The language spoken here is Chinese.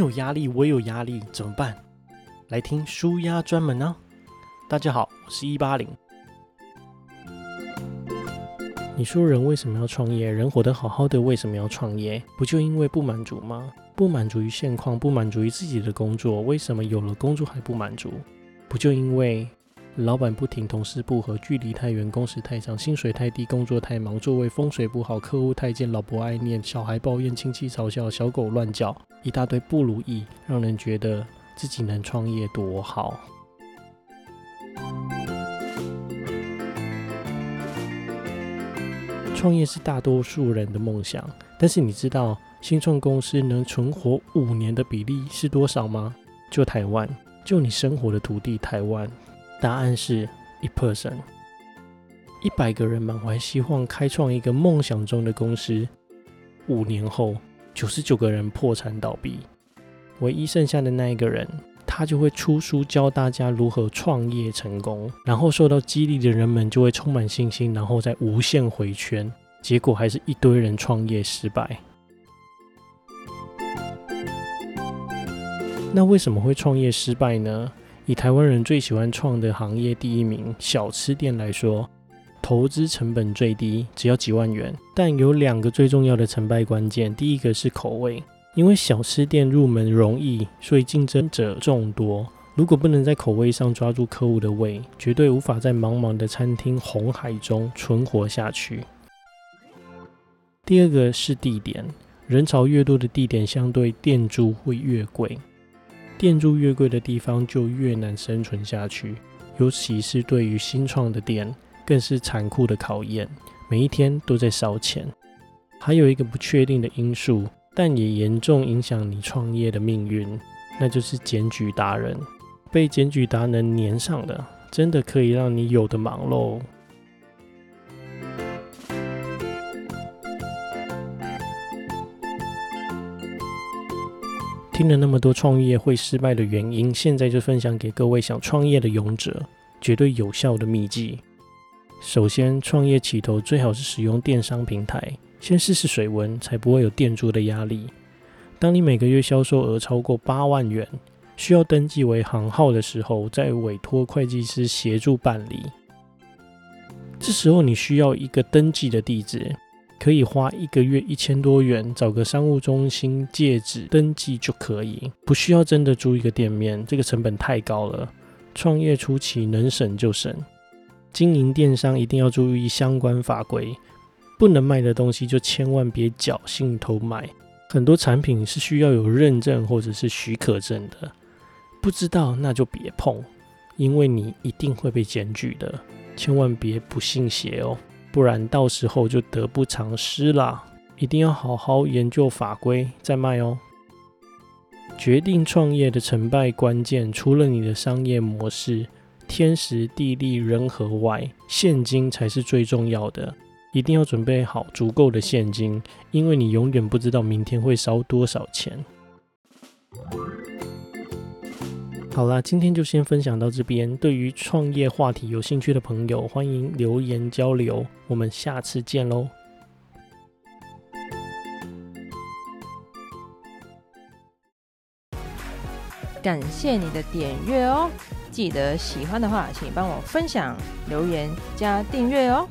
有压力，我也有压力，怎么办？来听舒压专门呢。大家好，我是一八零。你说人为什么要创业？人活得好好的，为什么要创业？不就因为不满足吗？不满足于现况，不满足于自己的工作，为什么有了工作还不满足？不就因为老板不听，同事不合，距离太远，工时太长，薪水太低，工作太忙，座位风水不好，客户太贱，老婆爱念，小孩抱怨，亲戚嘲笑，小狗乱叫，一大堆不如意，让人觉得自己能创业多好。创业是大多数人的梦想，但是你知道新创公司能存活五年的比例是多少吗？就台湾，就你生活的土地台湾，答案是一 person，一百个人满怀希望开创一个梦想中的公司，五年后九十九个人破产倒闭，唯一剩下的那一个人，他就会出书教大家如何创业成功，然后受到激励的人们就会充满信心，然后再无限回圈，结果还是一堆人创业失败。那为什么会创业失败呢？以台湾人最喜欢创的行业第一名小吃店来说，投资成本最低，只要几万元，但有两个最重要的成败关键，第一个是口味。因为小吃店入门容易，所以竞争者众多。如果不能在口味上抓住客户的胃，绝对无法在茫茫的餐厅红海中存活下去。第二个是地点，人潮越多的地点，相对店租会越贵。店租越贵的地方，就越难生存下去。尤其是对于新创的店，更是残酷的考验。每一天都在烧钱。还有一个不确定的因素。但也严重影响你创业的命运，那就是检举达人。被检举达人黏上的，真的可以让你有的忙喽。听了那么多创业会失败的原因，现在就分享给各位想创业的勇者，绝对有效的秘籍。首先，创业起头最好是使用电商平台。先试试水温，才不会有店租的压力。当你每个月销售额超过八万元，需要登记为行号的时候，再委托会计师协助办理。这时候你需要一个登记的地址，可以花一个月一千多元，找个商务中心借址登记就可以，不需要真的租一个店面，这个成本太高了。创业初期能省就省，经营电商一定要注意相关法规。不能卖的东西就千万别侥幸偷卖，很多产品是需要有认证或者是许可证的，不知道那就别碰，因为你一定会被检举的，千万别不信邪哦，不然到时候就得不偿失啦。一定要好好研究法规再卖哦。决定创业的成败关键，除了你的商业模式、天时地利人和外，现金才是最重要的。一定要准备好足够的现金，因为你永远不知道明天会烧多少钱。好啦，今天就先分享到这边。对于创业话题有兴趣的朋友，欢迎留言交流。我们下次见喽！感谢你的点阅哦，记得喜欢的话，请帮我分享、留言、加订阅哦。